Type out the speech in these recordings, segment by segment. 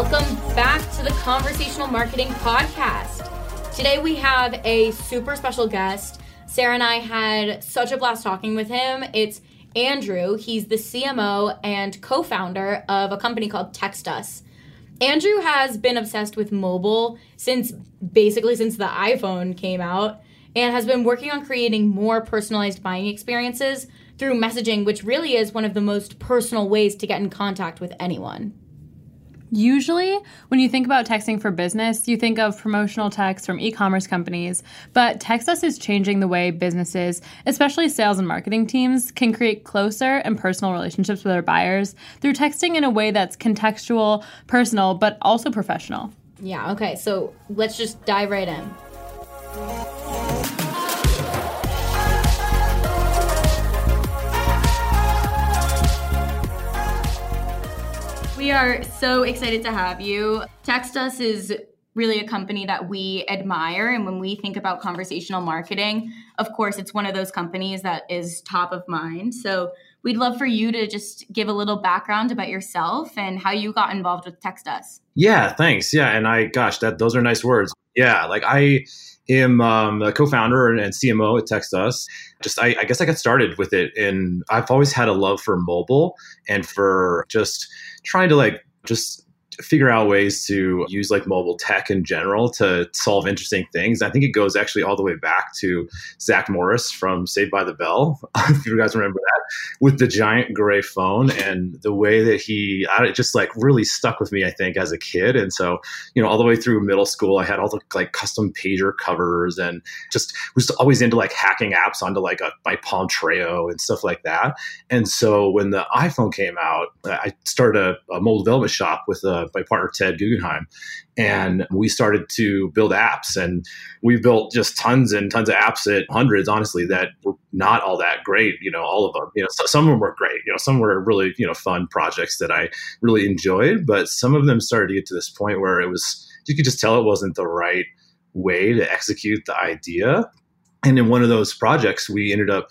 Welcome back to the Conversational Marketing Podcast. Today we have a super special guest. Sarah and I had such a blast talking with him. It's Andrew. He's the CMO and co founder of a company called TextUs. Andrew has been obsessed with mobile since basically since the iPhone came out and has been working on creating more personalized buying experiences through messaging, which really is one of the most personal ways to get in contact with anyone. Usually, when you think about texting for business, you think of promotional text from e commerce companies, but TextUs is changing the way businesses, especially sales and marketing teams, can create closer and personal relationships with their buyers through texting in a way that's contextual, personal, but also professional. Yeah, okay, so let's just dive right in. Are so excited to have you. TextUs is really a company that we admire. And when we think about conversational marketing, of course, it's one of those companies that is top of mind. So we'd love for you to just give a little background about yourself and how you got involved with TextUs. Yeah, thanks. Yeah, and I, gosh, that those are nice words. Yeah, like I am um, a co-founder and, CMO at TextUs. Just, I, I guess I got started with it, and I've always had a love for mobile and for just trying to like just figure out ways to use like mobile tech in general to solve interesting things. I think it goes actually all the way back to Zach Morris from Saved by the Bell, if you guys remember that, with the giant gray phone and the way that he, it just like really stuck with me, I think, as a kid. And so, you know, all the way through middle school, I had all the like custom pager covers and just was always into like hacking apps onto like a, my Palm Treo and stuff like that. And so when the iPhone came out, I started a, a mobile development shop with a my partner Ted Guggenheim, and we started to build apps. And we built just tons and tons of apps at hundreds, honestly, that were not all that great. You know, all of them. You know, some of them were great. You know, some were really you know fun projects that I really enjoyed, but some of them started to get to this point where it was you could just tell it wasn't the right way to execute the idea. And in one of those projects, we ended up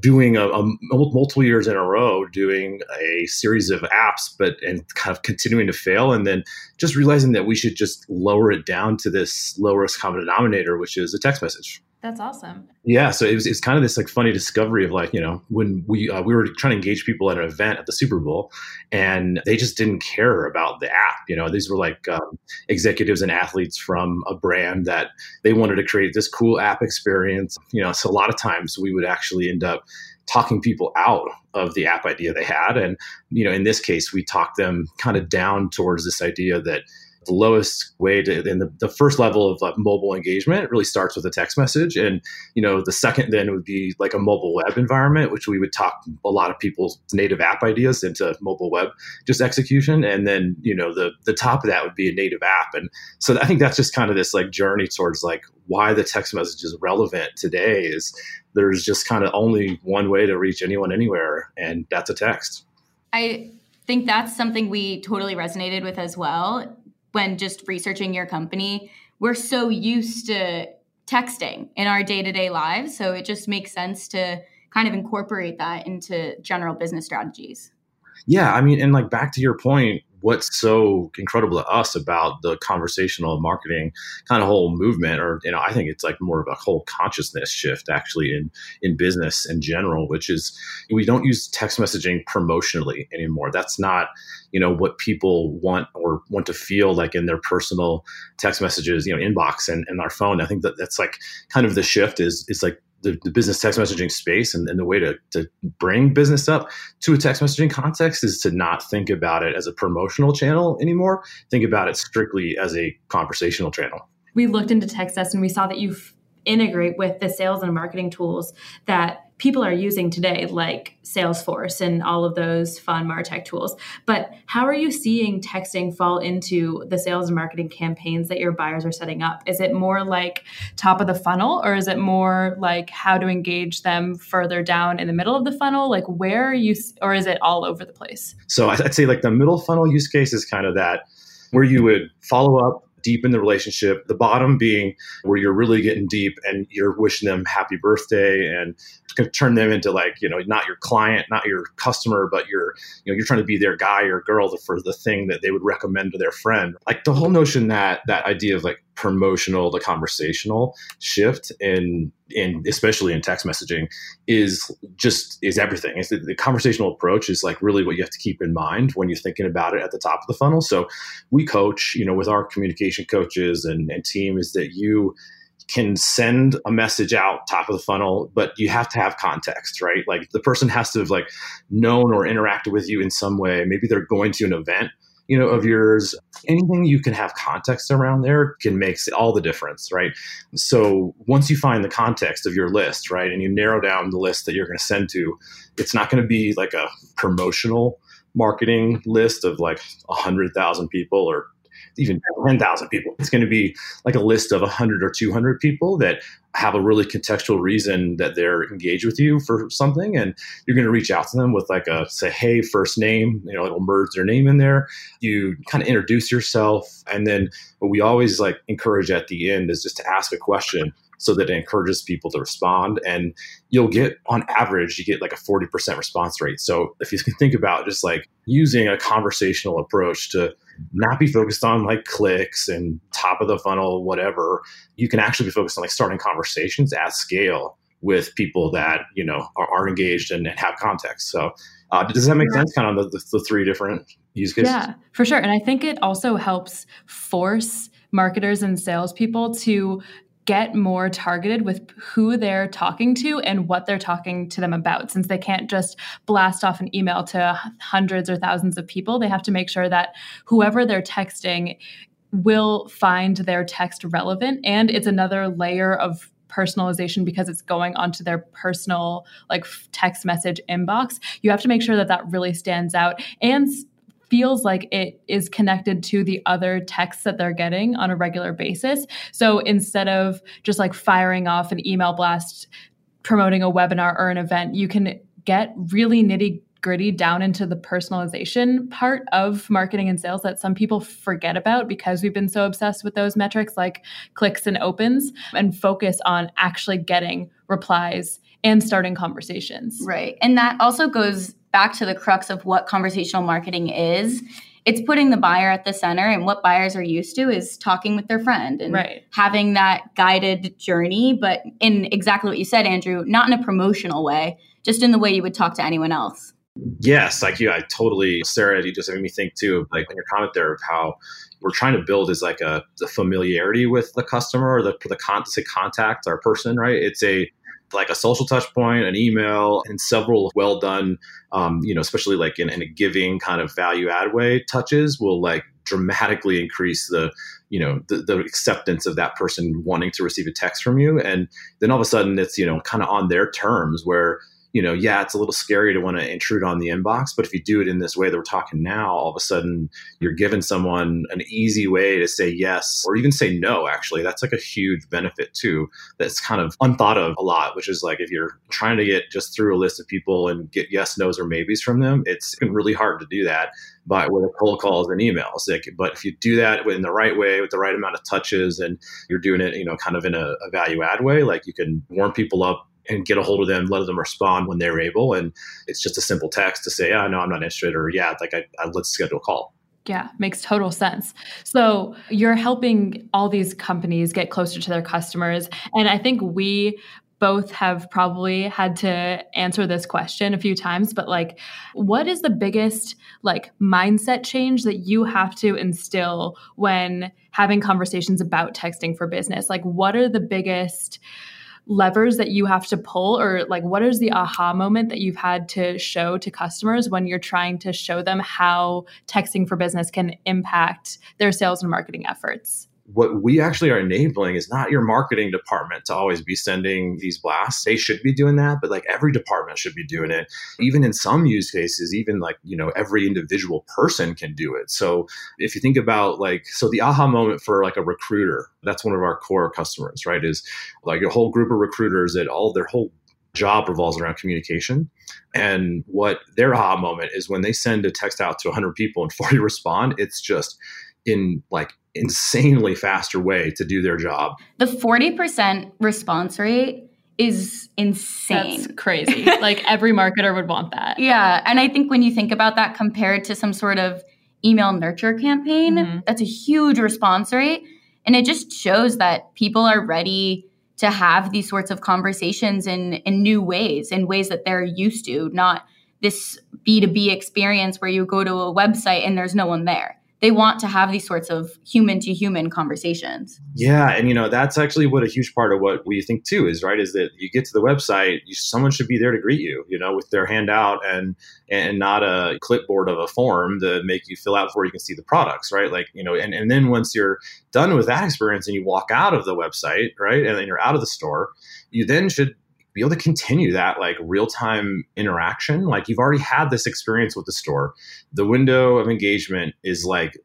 doing a, a, multiple years in a row doing a series of apps but and kind of continuing to fail and then just realizing that we should just lower it down to this lowest common denominator which is a text message that's awesome. Yeah, so it was, it's kind of this like funny discovery of like you know when we uh, we were trying to engage people at an event at the Super Bowl, and they just didn't care about the app. You know, these were like um, executives and athletes from a brand that they wanted to create this cool app experience. You know, so a lot of times we would actually end up talking people out of the app idea they had, and you know, in this case, we talked them kind of down towards this idea that the lowest way to in the, the first level of like mobile engagement really starts with a text message. And you know the second then would be like a mobile web environment which we would talk a lot of people's native app ideas into mobile web just execution. And then you know the the top of that would be a native app. And so i think that's just kind of this like journey towards like why the text message is relevant today is there's just kind of only one way to reach anyone anywhere and that's a text. I think that's something we totally resonated with as well when just researching your company, we're so used to texting in our day to day lives. So it just makes sense to kind of incorporate that into general business strategies. Yeah. I mean, and like back to your point, what's so incredible to us about the conversational marketing kind of whole movement or you know i think it's like more of a whole consciousness shift actually in in business in general which is we don't use text messaging promotionally anymore. That's not you know what people want or want to feel like in their personal text messages you know inbox and, and our phone. I think that that's like kind of the shift is is like the, the, business text messaging space and, and the way to, to bring business up to a text messaging context is to not think about it as a promotional channel anymore. Think about it strictly as a conversational channel. We looked into TextUs and we saw that you integrate with the sales and marketing tools that people are using today, like Salesforce and all of those fun Martech tools. But how are you seeing texting fall into the sales and marketing campaigns that your buyers are setting up? Is it more like top of the funnel, or is it more like how to engage them further down in the middle of the funnel? Like where are you, or is it all over the place? So I'd say like the middle funnel use case is kind of that where you would follow up deepen the relationship. The bottom being where you're really getting deep and you're wishing them happy birthday and turn them into like you know not your client, not your customer, but you're you know you're trying to be their guy or girl for the thing that they would recommend to their friend. Like the whole notion that that idea of like promotional to conversational shift in in especially in text messaging is just is everything. It's the, the, conversational approach is like really what you have to keep in mind when you're thinking about it at the top of the funnel. So we coach, you know, with our communication coaches and, and team is that you can send a message out top of the funnel, but you have to have context, right? Like the person has to have like known or interacted with you in some way. Maybe they're going to an event you know of yours anything you can have context around there can make all the difference right? So once you find the context of your list right and you narrow down the list that you're going to send to it's not going to be like a promotional marketing list of like 100000 people or even 10,000 people. It's going to be like a list of 100 or 200 people that have a really contextual reason that they're engaged with you for something and you're going to reach out to them with like a say hey first name you know it'll merge their name in there you kind of introduce yourself and then what we always like encourage at the end is just to ask a question so that it encourages people to respond. And you'll get, on average, you get like a 40% response rate. So if you can think about just like using a conversational approach to not be focused on like clicks and top of the funnel, whatever, you can actually be focused on like starting conversations at scale with people that, you know, are, are engaged and, and, have context. So uh, does that make sense? Kind of the, the, the three different use cases? Yeah, for sure. And I think it also helps force marketers and salespeople to get more targeted with who they're talking to and what they're talking to them about. Since they can't just blast off an email to hundreds or thousands of people, they have to make sure that whoever they're texting will find their text relevant. And it's another layer of personalization because it's going onto their personal like text message inbox you have to make sure that that really stands out and feels like it is connected to the other texts that they're getting on a regular basis. So instead of just like firing off an email blast promoting a webinar or an event, you can get really nitty gritty down into the personalization part of marketing and sales that some people forget about because we've been so obsessed with those metrics like clicks and opens and focus on actually getting replies and starting conversations. Right. And that also goes back to the crux of what conversational marketing is it's putting the buyer at the center and what buyers are used to is talking with their friend and right. having that guided journey but in exactly what you said andrew not in a promotional way just in the way you would talk to anyone else yes like you i totally sarah you just made me think too of like in your comment there of how we're trying to build is like a the familiarity with the customer or the the con- to contact our person right it's a like a social touch point, an email, and several well done, um, you know, especially like in, in a giving kind of value add way touches will like dramatically increase the you know the, the acceptance of that person wanting to receive a text from you. And then all of a sudden it's you know kind of on their terms where you know, yeah, it's a little scary to want to intrude on the inbox, but if you do it in this way that we're talking now, all of a sudden you're giving someone an easy way to say yes or even say no, actually. That's like a huge benefit too. That's kind of unthought of a lot, which is like if you're trying to get just through a list of people and get yes, no's, or maybes from them, it's really hard to do that by with cold calls and emails. Like, but if you do that in the right way, with the right amount of touches, and you're doing it, you know, kind of in a, a value add way, like you can warm people up and get a hold of them, let them respond when they're able. And it's just a simple text to say, yeah, no, I'm not interested, or yeah, like I, I, let's schedule a call. Yeah, makes total sense. So you're helping all these companies get closer to their customers. And I think we both have probably had to answer this question a few times but like what is the biggest like mindset change that you have to instill when having conversations about texting for business like what are the biggest levers that you have to pull or like what is the aha moment that you've had to show to customers when you're trying to show them how texting for business can impact their sales and marketing efforts what we actually are enabling is not your marketing department to always be sending these blasts. They should be doing that, but like every department should be doing it. Even in some use cases, even like, you know, every individual person can do it. So if you think about like, so the aha moment for like a recruiter, that's one of our core customers, right? Is like a whole group of recruiters that all their whole job revolves around communication. And what their aha moment is when they send a text out to 100 people and 40 respond, it's just in like insanely faster way to do their job. The 40% response rate is insane. That's crazy. like every marketer would want that. Yeah. And I think when you think about that compared to some sort of email nurture campaign, mm-hmm. that's a huge response rate. And it just shows that people are ready to have these sorts of conversations in, in new ways, in ways that they're used to, not this B2B experience where you go to a website and there's no one there they want to have these sorts of human to human conversations. Yeah, and you know that's actually what a huge part of what we think too is right is that you get to the website, you, someone should be there to greet you, you know, with their hand out and and not a clipboard of a form to make you fill out before you can see the products, right? Like you know, and and then once you're done with that experience and you walk out of the website, right, and then you're out of the store, you then should be able to continue that like real time interaction. Like you've already had this experience with the store. The window of engagement is like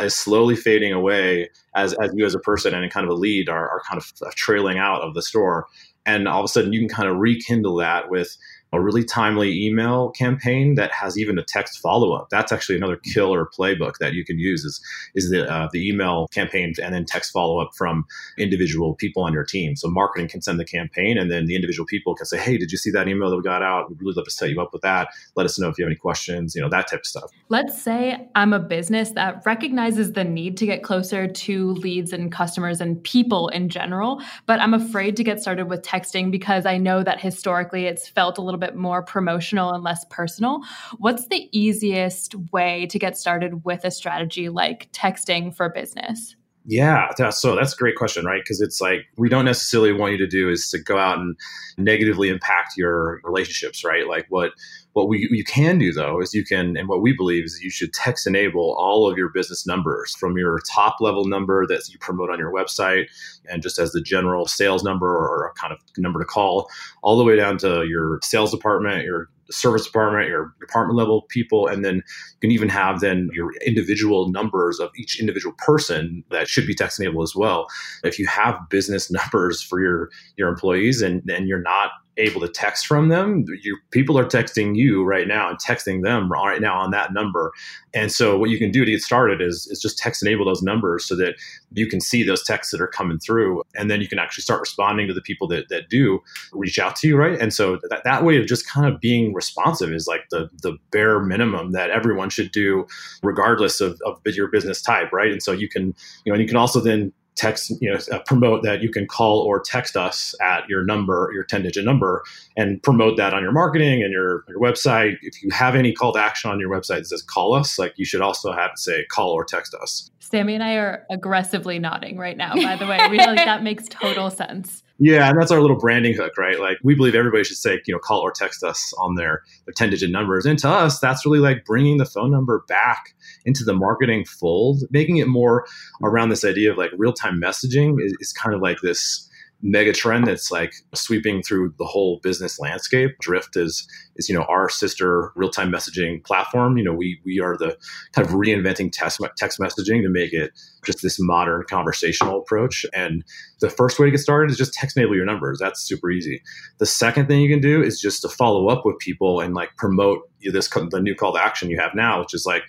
is slowly fading away as, as you as a person and kind of a lead are, are kind of uh, trailing out of the store. And all of a sudden you can kind of rekindle that with a really timely email campaign that has even a text follow up. That's actually another killer playbook that you can use is is the uh, the email campaign and then text follow up from individual people on your team. So marketing can send the campaign, and then the individual people can say, "Hey, did you see that email that we got out? We'd really love to set you up with that. Let us know if you have any questions. You know that type of stuff." Let's say I'm a business that recognizes the need to get closer to leads and customers and people in general, but I'm afraid to get started with texting because I know that historically it's felt a little bit bit more promotional and less personal. What's the easiest way to get started with a strategy like texting for business? Yeah, so that's a great question, right? Because it's like we don't necessarily want you to do is to go out and negatively impact your relationships, right? Like what what we you can do though is you can and what we believe is you should text enable all of your business numbers from your top level number that you promote on your website and just as the general sales number or a kind of number to call all the way down to your sales department, your service department, your department level people, and then you can even have then your individual numbers of each individual person that should be text enabled as well. If you have business numbers for your your employees and and you're not able to text from them. Your people are texting you right now and texting them right now on that number. And so what you can do to get started is, is just text enable those numbers so that you can see those texts that are coming through. And then you can actually start responding to the people that, that do reach out to you, right? And so that, that way of just kind of being responsive is like the, the bare minimum that everyone should do regardless of, of your business type, right? And so you can, you know, and you can also then text, you know, uh, promote that you can call or text us at your number, your 10 digit number, and promote that on your marketing and your, your website. If you have any call to action on your website that says call us, like you should also have it say call or text us. Sammy and I are aggressively nodding right now, by the way. We like that makes total sense. Yeah, and that's our little branding hook, right? Like we believe everybody should say, you know, call or text us on their their 10 digit numbers. And to us, that's really like bringing the phone number back into the marketing fold, making it more around this idea of like real time messaging is, is kind of like this mega trend that's like sweeping through the whole business landscape. Drift is is you know our sister real time messaging platform. You know we we are the kind of reinventing text text messaging to make it just this modern conversational approach. And the first way to get started is just text enable your numbers. That's super easy. The second thing you can do is just to follow up with people and like promote this the new call to action you have now, which is like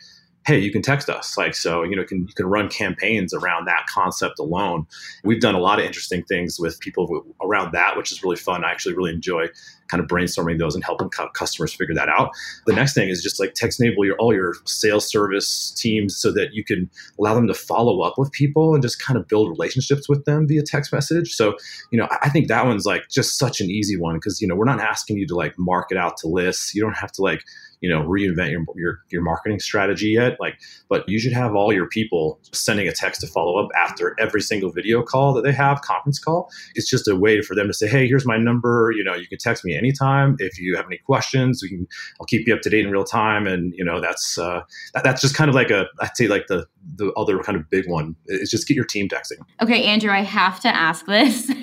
hey, you can text us. Like, so, you know, can, you can run campaigns around that concept alone. We've done a lot of interesting things with people around that, which is really fun. I actually really enjoy kind of brainstorming those and helping customers figure that out. The next thing is just like text enable your, all your sales service teams so that you can allow them to follow up with people and just kind of build relationships with them via text message. So, you know, I think that one's like just such an easy one because, you know, we're not asking you to like market out to lists. You don't have to like, you know reinvent your, your your marketing strategy yet like but you should have all your people sending a text to follow up after every single video call that they have conference call. It's just a way for them to say hey here's my number you know you can text me anytime. If you have any questions we can i'll keep you up to date in real time and you know that's uh that, that's just kind of like a i'd say like the the other kind of big one is just get your team texting. Okay andrew i have to ask this.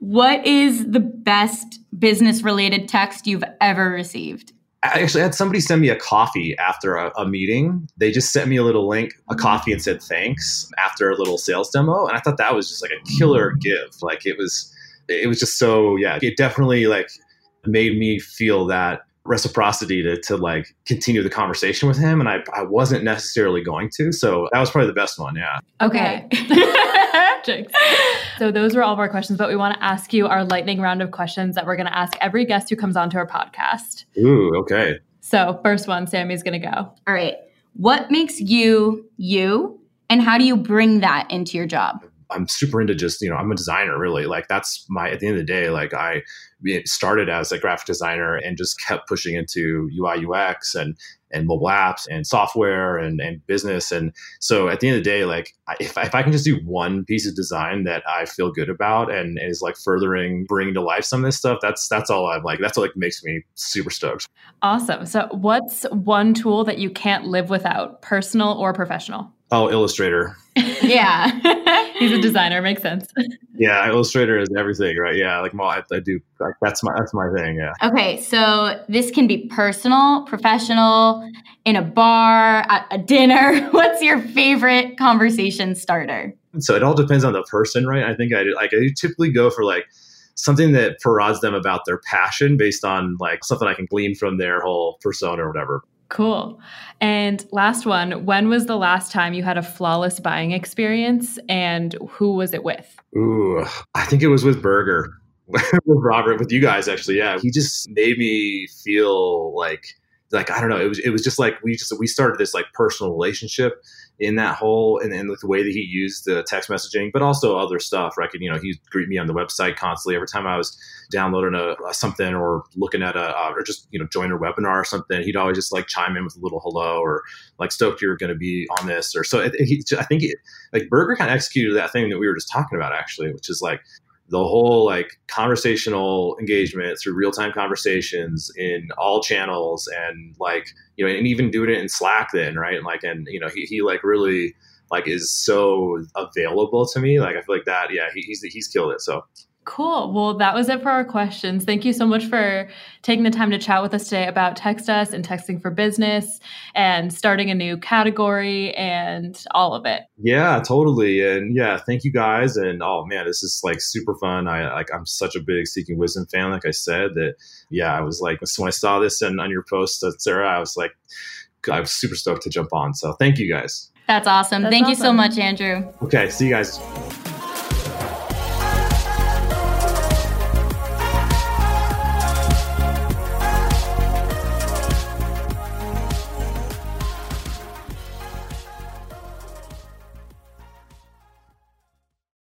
What is the best business related text you've ever received I actually had somebody send me a coffee after a, a, meeting. They just sent me a little link, a mm-hmm. coffee, and said thanks after a little sales demo, and I thought that was just like a killer give. Like it was, it was just so yeah. It definitely like made me feel that reciprocity to, to like continue the conversation with him and I, I wasn't necessarily going to so that was probably the best one yeah. Okay. So those were all of our questions but we want to ask you our lightning round of questions that we're going to ask every guest who comes onto our podcast. Ooh okay. So first one sammy's going to go. All right. What makes you you and how do you bring that into your job I'm super into just, you know, I'm a designer really. Like that's my, at the end of the day, like I started as a graphic designer and just kept pushing into UI UX and, and mobile apps and software and, and business. And so at the end of the day, like if, if I can just do one piece of design that I feel good about and, and is like furthering, bringing to life some of this stuff, that's, that's all I'm like, that's what like makes me super stoked. Awesome. So what's one tool that you can't live without personal or professional? Oh, Illustrator. yeah. He's a mm. designer. Makes sense. Yeah, Illustrator is everything, right? Yeah, like I, I do. Like, that's my that's my thing. Yeah. Okay, so this can be personal, professional, in a bar, at a dinner. What's your favorite conversation starter? So it all depends on the person, right? I think I do, like I typically go for like something that parades them about their passion based on like something I can glean from their whole persona or whatever. Cool. And last one, when was the last time you had a flawless buying experience and who was it with? Ooh, I think it was with Burger. with Robert, with you guys actually. Yeah. He just made me feel like like I don't know, it was it was just like we just we started this like personal relationship in that whole and, and the way that he used the text messaging, but also other stuff. Right, you know, he'd greet me on the website constantly every time I was downloading a, a something or looking at a uh, or just you know join a webinar or something. He'd always just like chime in with a little hello or like stoked you're going to be on this or so. It, he, I think it, like Burger kind of executed that thing that we were just talking about actually, which is like the whole like conversational engagement through real-time conversations in all channels and like you know and even doing it in slack then right? And like and you know he, he like really like is so available to me. Like i feel like that yeah he, he's he's killed it. So Cool. Well, that was it for our questions. Thank you so much for taking the time to chat with us today about TextUs and texting for business and starting a new category and all of it. Yeah, totally. And yeah, thank you guys. And oh man, this is like super fun. I like I'm such a big Seeking Wisdom fan. Like I said, that yeah, I was like when I saw this and on your post, uh, Sarah, I was like, I was super stoked to jump on. So thank you guys. That's awesome. That's thank awesome. you so much, Andrew. Okay, see you guys.